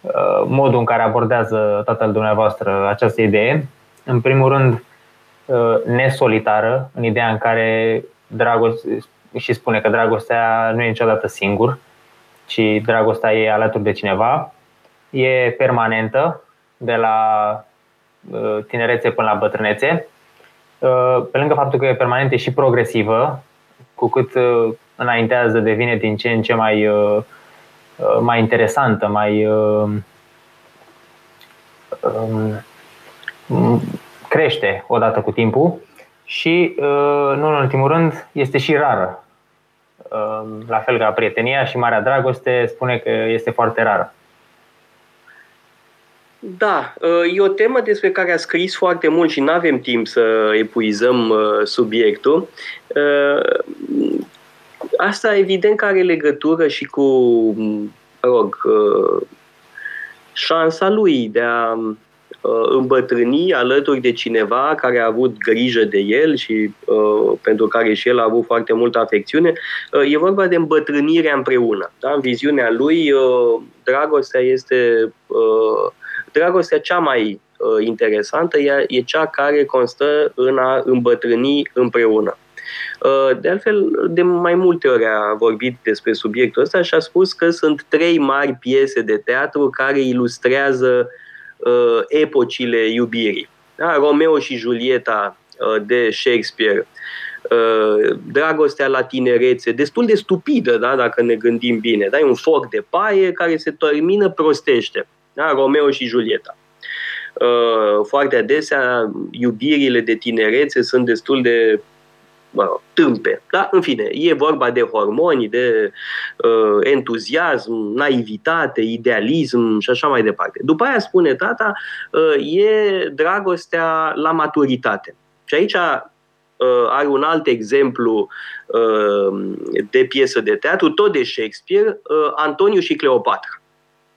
uh, modul în care abordează tatăl dumneavoastră această idee. În primul rând, uh, nesolitară, în ideea în care dragoste, și spune că dragostea nu e niciodată singur, ci dragostea e alături de cineva, e permanentă, de la uh, tinerețe până la bătrânețe. Uh, pe lângă faptul că e permanent, e și progresivă, cu cât uh, înaintează, devine din ce în ce mai mai interesantă, mai um, crește odată cu timpul și, nu în ultimul rând, este și rară. La fel ca prietenia și marea dragoste spune că este foarte rară. Da, uh, e o temă despre care a scris foarte mult și nu avem timp să epuizăm uh, subiectul. Uh, asta evident că are legătură și cu, mă rog, șansa lui de a îmbătrâni alături de cineva care a avut grijă de el și uh, pentru care și el a avut foarte multă afecțiune. Uh, e vorba de îmbătrânirea împreună. Da? În viziunea lui, uh, dragostea este uh, Dragostea cea mai uh, interesantă e cea care constă în a îmbătrâni împreună. Uh, de altfel, de mai multe ori a vorbit despre subiectul ăsta și a spus că sunt trei mari piese de teatru care ilustrează uh, epocile iubirii. Da? Romeo și Julieta uh, de Shakespeare, uh, dragostea la tinerețe, destul de stupidă, da? dacă ne gândim bine. Da? E un foc de paie care se termină prostește da? Romeo și Julieta. Uh, foarte adesea, iubirile de tinerețe sunt destul de mă tâmpe. Da? În fine, e vorba de hormoni, de uh, entuziasm, naivitate, idealism și așa mai departe. După aia spune tata, uh, e dragostea la maturitate. Și aici uh, are un alt exemplu uh, de piesă de teatru, tot de Shakespeare, uh, Antoniu și Cleopatra.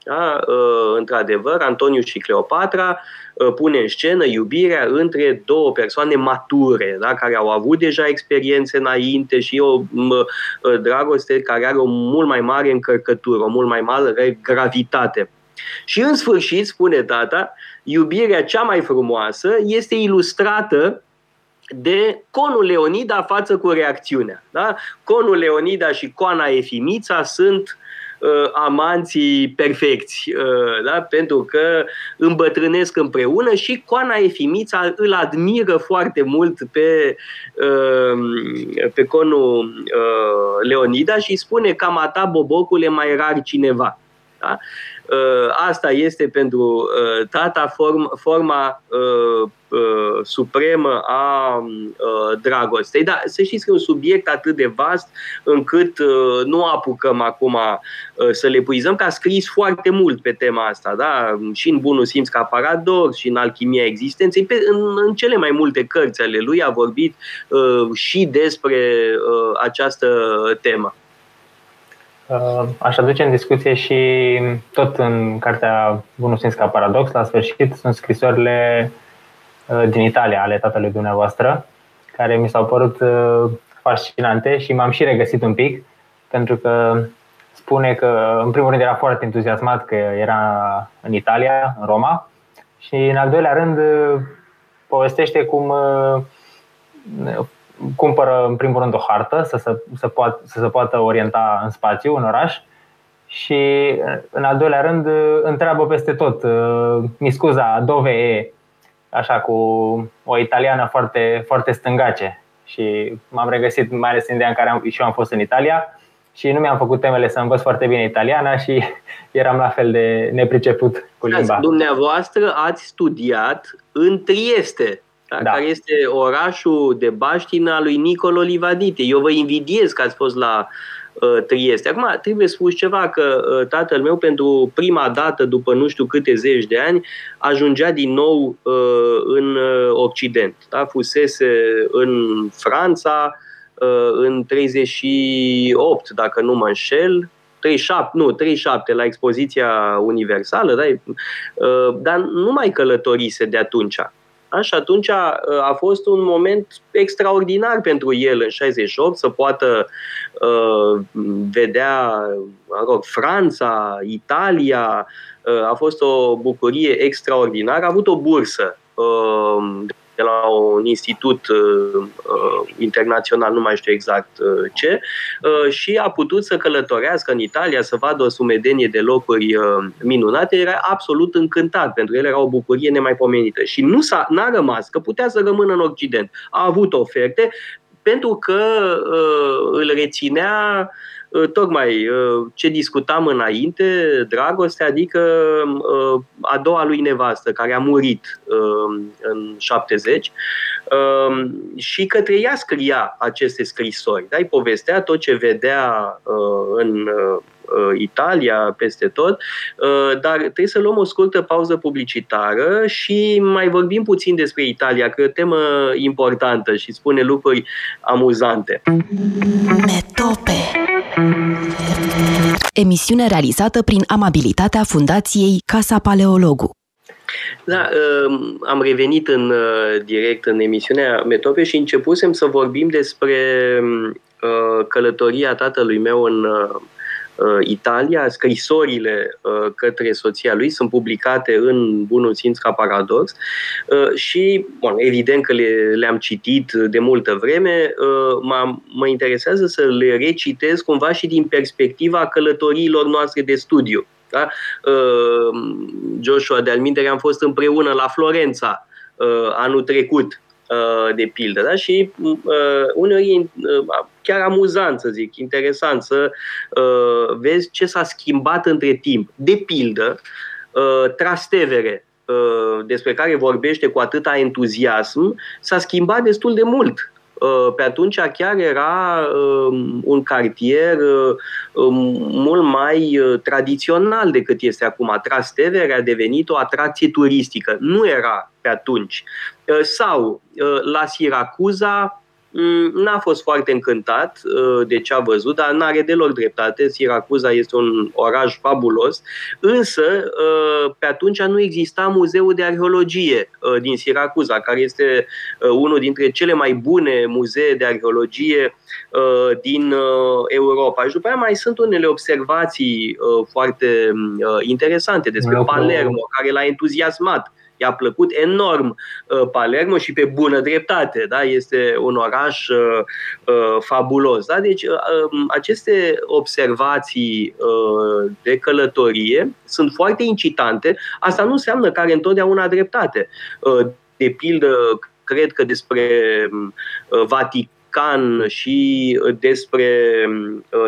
Da? Uh, într-adevăr, Antoniu și Cleopatra uh, pune în scenă iubirea între două persoane mature, da? care au avut deja experiențe înainte și o uh, dragoste care are o mult mai mare încărcătură, o mult mai mare gravitate. Și în sfârșit, spune tata, iubirea cea mai frumoasă este ilustrată de conul Leonida față cu reacțiunea. Da? Conul Leonida și coana Efimița sunt uh, amanții perfecți, uh, da? pentru că îmbătrânesc împreună și Coana Efimița îl admiră foarte mult pe, uh, pe conul uh, Leonida și spune cam a ta, bobocule, mai rar cineva. Da? Uh, asta este pentru uh, tata form, forma uh, supremă a dragostei. Dar să știți că e un subiect atât de vast încât nu apucăm acum să le puizăm, că a scris foarte mult pe tema asta, da? și în Bunul Simț ca paradox, și în Alchimia Existenței, pe, în, în cele mai multe cărți ale lui a vorbit uh, și despre uh, această temă. Uh, aș aduce în discuție și tot în cartea Bunul Sins ca Paradox, la sfârșit, sunt scrisorile uh, din Italia ale tatălui dumneavoastră, care mi s-au părut uh, fascinante și m-am și regăsit un pic, pentru că spune că, în primul rând, era foarte entuziasmat că era în Italia, în Roma, și, în al doilea rând, povestește cum cumpără în primul rând o hartă să se, să, poat, să se poată orienta în spațiu, în oraș și în al doilea rând întreabă peste tot, mi scuza, dove e, așa cu o italiană foarte, foarte stângace și m-am regăsit mai ales în ideea în care am, și eu am fost în Italia și nu mi-am făcut temele să învăț foarte bine italiana și <laughs> eram la fel de nepriceput cu limba. Dumneavoastră ați studiat în Trieste da? da. care este orașul de baștină a lui Nicolo Livadite. Eu vă invidiez că ați fost la uh, Trieste. Acum, trebuie spus ceva, că uh, tatăl meu, pentru prima dată, după nu știu câte zeci de ani, ajungea din nou uh, în uh, Occident. Da? Fusese în Franța uh, în 38, dacă nu mă înșel, 37, nu, 37 la expoziția universală, da? Uh, dar nu mai călătorise de atunci. Da? Și atunci a, a fost un moment extraordinar pentru el în 68 să poată uh, vedea mă rog, Franța, Italia. Uh, a fost o bucurie extraordinară. A avut o bursă uh, de la un institut uh, uh, internațional, nu mai știu exact uh, ce, uh, și a putut să călătorească în Italia, să vadă o sumedenie de locuri uh, minunate, era absolut încântat, pentru el era o bucurie nemaipomenită. Și nu s-a, n-a rămas, că putea să rămână în Occident. A avut oferte, pentru că uh, îl reținea tocmai ce discutam înainte, dragostea, adică a doua lui nevastă, care a murit în 70 și către ea scria aceste scrisori. Da? Îi povestea tot ce vedea în Uh, Italia, peste tot, uh, dar trebuie să luăm o scurtă pauză publicitară și mai vorbim puțin despre Italia, că e o temă importantă și spune lucruri amuzante. Metope Emisiune realizată prin amabilitatea Fundației Casa Paleologu. Da, um, am revenit în uh, direct în emisiunea Metope și începusem să vorbim despre um, călătoria tatălui meu în Uh, Italia, scrisorile uh, către soția lui sunt publicate în Bunul Simț ca paradox uh, și, bon, evident că le, le-am citit de multă vreme, mă, mă interesează să le recitesc cumva și din perspectiva călătoriilor noastre de studiu. Da? Joshua, de-al am fost împreună la Florența anul trecut Uh, de pildă. Da? Și uh, uneori e uh, chiar amuzant, să zic, interesant să uh, vezi ce s-a schimbat între timp. De pildă, uh, Trastevere, uh, despre care vorbește cu atâta entuziasm, s-a schimbat destul de mult. Uh, pe atunci chiar era um, un cartier uh, um, mult mai uh, tradițional decât este acum. Trastevere a devenit o atracție turistică. Nu era pe atunci. Sau la Siracuza Mm, n-a fost foarte încântat uh, de ce a văzut, dar n-are deloc dreptate. Siracuza este un oraș fabulos, însă uh, pe atunci nu exista muzeul de arheologie uh, din Siracuza, care este unul dintre cele mai bune muzee de arheologie din Europa. Și după aia mai sunt unele observații foarte interesante despre Palermo, care l-a entuziasmat i-a plăcut enorm uh, Palermo și pe bună dreptate. Da? Este un oraș uh, uh, fabulos. Da? Deci um, aceste observații de călătorie sunt foarte incitante. Asta nu înseamnă că are întotdeauna dreptate. De pildă, cred că despre Vatican și despre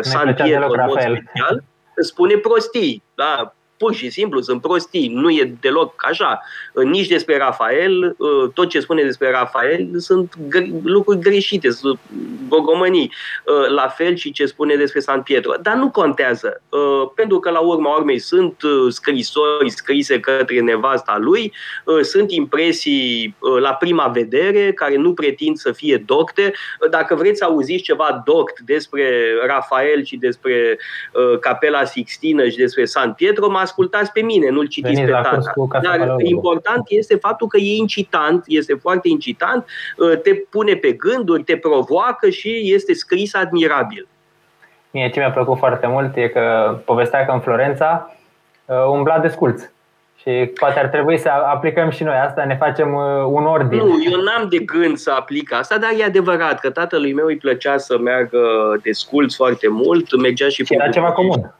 San Pietro în mod special, spune prostii. Da? Pur și simplu sunt prostii, nu e deloc așa. Nici despre Rafael, ă, tot ce spune despre Rafael sunt lucruri greșite, sunt gogomănii. Ă, la fel și ce spune despre San Pietro. Dar nu contează, ă, pentru că la urma urmei sunt scrisori scrise către nevasta lui, sunt impresii la prima vedere, care nu pretind să fie docte. Dacă vreți să auziți ceva doct despre Rafael și despre Capela Sixtină și despre San Pietro, mă ascultați pe mine, nu-l citiți Veniți pe tata. Dar important este faptul că e incitant, este foarte incitant, uh, te pune pe gânduri, te provoacă și este scris admirabil. Mie ce mi-a plăcut foarte mult e că povestea că în Florența uh, umbla desculț. Și poate ar trebui să aplicăm și noi asta, ne facem uh, un ordine. Nu, eu n-am de gând să aplic asta, dar e adevărat că tatălui meu îi plăcea să meargă desculț foarte mult, mergea și, și era ceva comun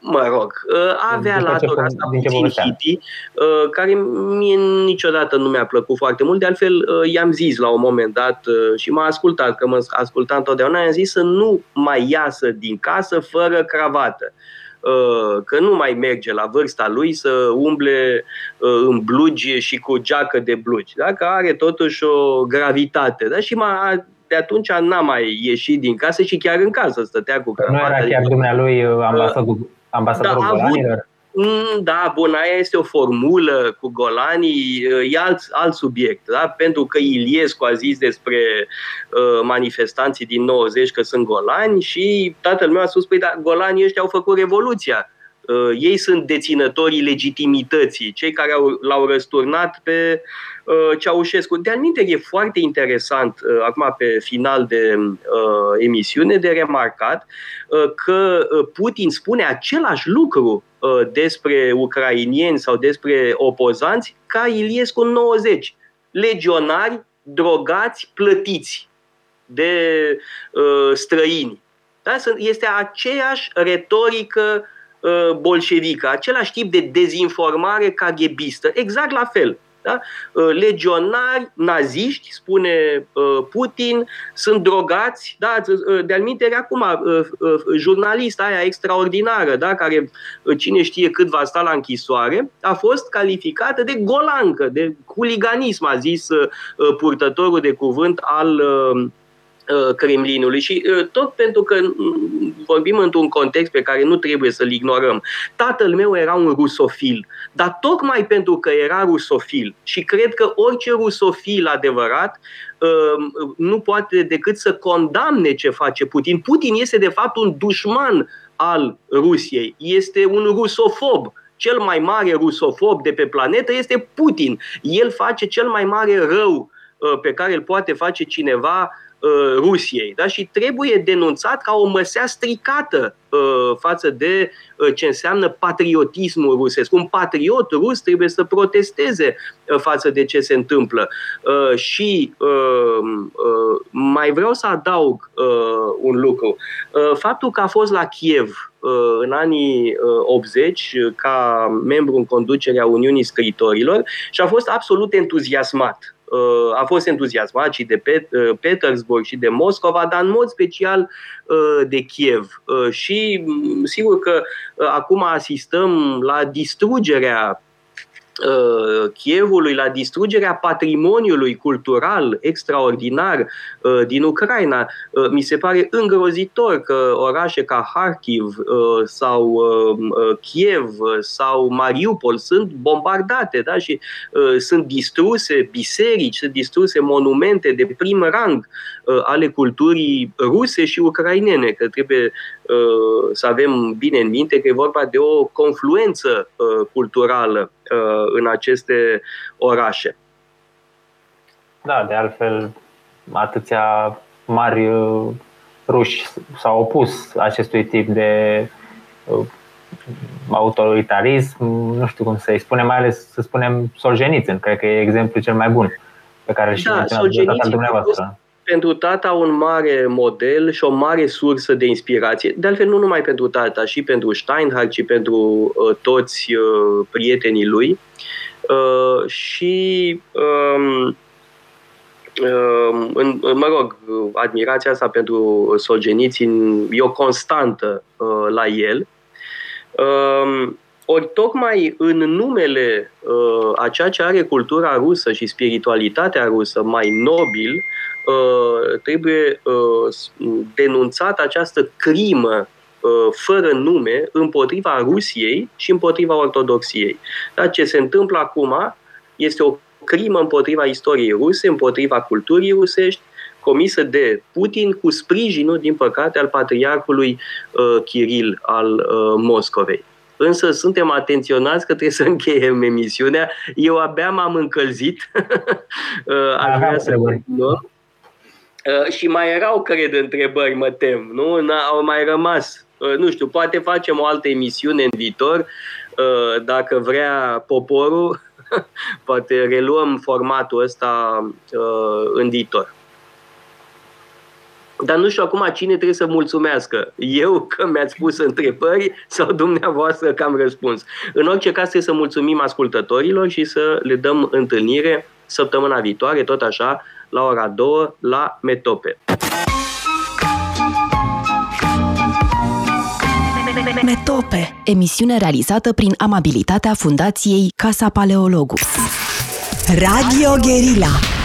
mă rog, uh, avea latura asta puțin hippie, uh, care mie niciodată nu mi-a plăcut foarte mult. De altfel, uh, i-am zis la un moment dat și m-a ascultat, că mă asculta întotdeauna, i-am zis să nu mai iasă din casă fără cravată că nu mai merge la vârsta lui să umble în blugi și cu geacă de blugi, da? că are totuși o gravitate. Da? Și m-a de atunci n-a mai ieșit din casă și chiar în casă stătea cu cravată. Nu era chiar dumnealui ambasador Ambasadorul da, Golanilor? Mm, da, bun, aia este o formulă cu Golanii, e alt, alt subiect, da? pentru că Iliescu a zis despre uh, manifestanții din 90 că sunt golani și tatăl meu a spus, păi da, golanii ăștia au făcut revoluția. Uh, ei sunt deținătorii legitimității, cei care au, l-au răsturnat pe uh, Ceaușescu. De anumite e foarte interesant, uh, acum pe final de uh, emisiune, de remarcat uh, că uh, Putin spune același lucru uh, despre ucrainieni sau despre opozanți ca Iliescu în 90. Legionari, drogați, plătiți de uh, străini. Da? Este aceeași retorică uh, bolșevică, același tip de dezinformare caghebistă, exact la fel. Da? Legionari, naziști, spune Putin, sunt drogați. Da? De-al acum, jurnalista aia extraordinară, da? care cine știe cât va sta la închisoare, a fost calificată de golancă, de huliganism, a zis purtătorul de cuvânt al Uh, Kremlinului și uh, tot pentru că mm, vorbim într-un context pe care nu trebuie să-l ignorăm. Tatăl meu era un rusofil, dar tocmai pentru că era rusofil și cred că orice rusofil adevărat uh, nu poate decât să condamne ce face Putin. Putin este de fapt un dușman al Rusiei, este un rusofob, cel mai mare rusofob de pe planetă este Putin. El face cel mai mare rău pe care îl poate face cineva Uh, Rusiei da? și trebuie denunțat ca o măsea stricată uh, față de uh, ce înseamnă patriotismul rusesc. Un patriot rus trebuie să protesteze față de ce se întâmplă. Și mai vreau să adaug un lucru. Faptul că a fost la Kiev în anii 80 ca membru în conducerea Uniunii Scriitorilor și a fost absolut entuziasmat Uh, a fost entuziasmat și de Pet- uh, Petersburg și de Moscova, dar în mod special uh, de Kiev. Și mm, sigur că acum asistăm la distrugerea Uh, Chievului, la distrugerea patrimoniului cultural extraordinar uh, din Ucraina. Uh, mi se pare îngrozitor că orașe ca Kharkiv sau Kiev sau Mariupol sunt bombardate da? și sunt distruse biserici, sunt distruse monumente de prim rang ale culturii ruse și ucrainene, că trebuie să avem bine în minte că e vorba de o confluență culturală Uh, în aceste orașe. Da, de altfel, atâția mari uh, ruși s-au opus acestui tip de uh, autoritarism, nu știu cum să-i spunem, mai ales să spunem Solzhenitsyn, cred că e exemplul cel mai bun pe care și da, dumneavoastră pentru tata un mare model și o mare sursă de inspirație. De altfel, nu numai pentru tata, și pentru Steinhardt, și pentru uh, toți uh, prietenii lui. Uh, și, um, uh, în, mă rog, admirația asta pentru Solzhenitsyn e o constantă uh, la el. Uh, ori tocmai în numele uh, a ceea ce are cultura rusă și spiritualitatea rusă mai nobil, Uh, trebuie uh, denunțată această crimă uh, fără nume împotriva Rusiei și împotriva Ortodoxiei. Dar ce se întâmplă acum este o crimă împotriva istoriei ruse, împotriva culturii rusești, comisă de Putin cu sprijinul, din păcate, al patriarhului uh, Kiril al uh, Moscovei. Însă suntem atenționați că trebuie să încheiem emisiunea. Eu abia m-am încălzit. <laughs> Aș vrea să continuăm. Uh, și mai erau, cred, întrebări, mă tem, nu? Au mai rămas. Uh, nu știu, poate facem o altă emisiune în viitor, uh, dacă vrea poporul, <laughs> poate reluăm formatul ăsta în viitor. Dar nu știu acum cine trebuie să mulțumească. Eu că mi-ați pus întrebări sau dumneavoastră că am răspuns. În orice caz trebuie să mulțumim ascultătorilor și să le dăm întâlnire săptămâna viitoare, tot așa, la ora 2 la Metope. Metope, emisiune realizată prin amabilitatea Fundației Casa Paleologu. Radio Guerilla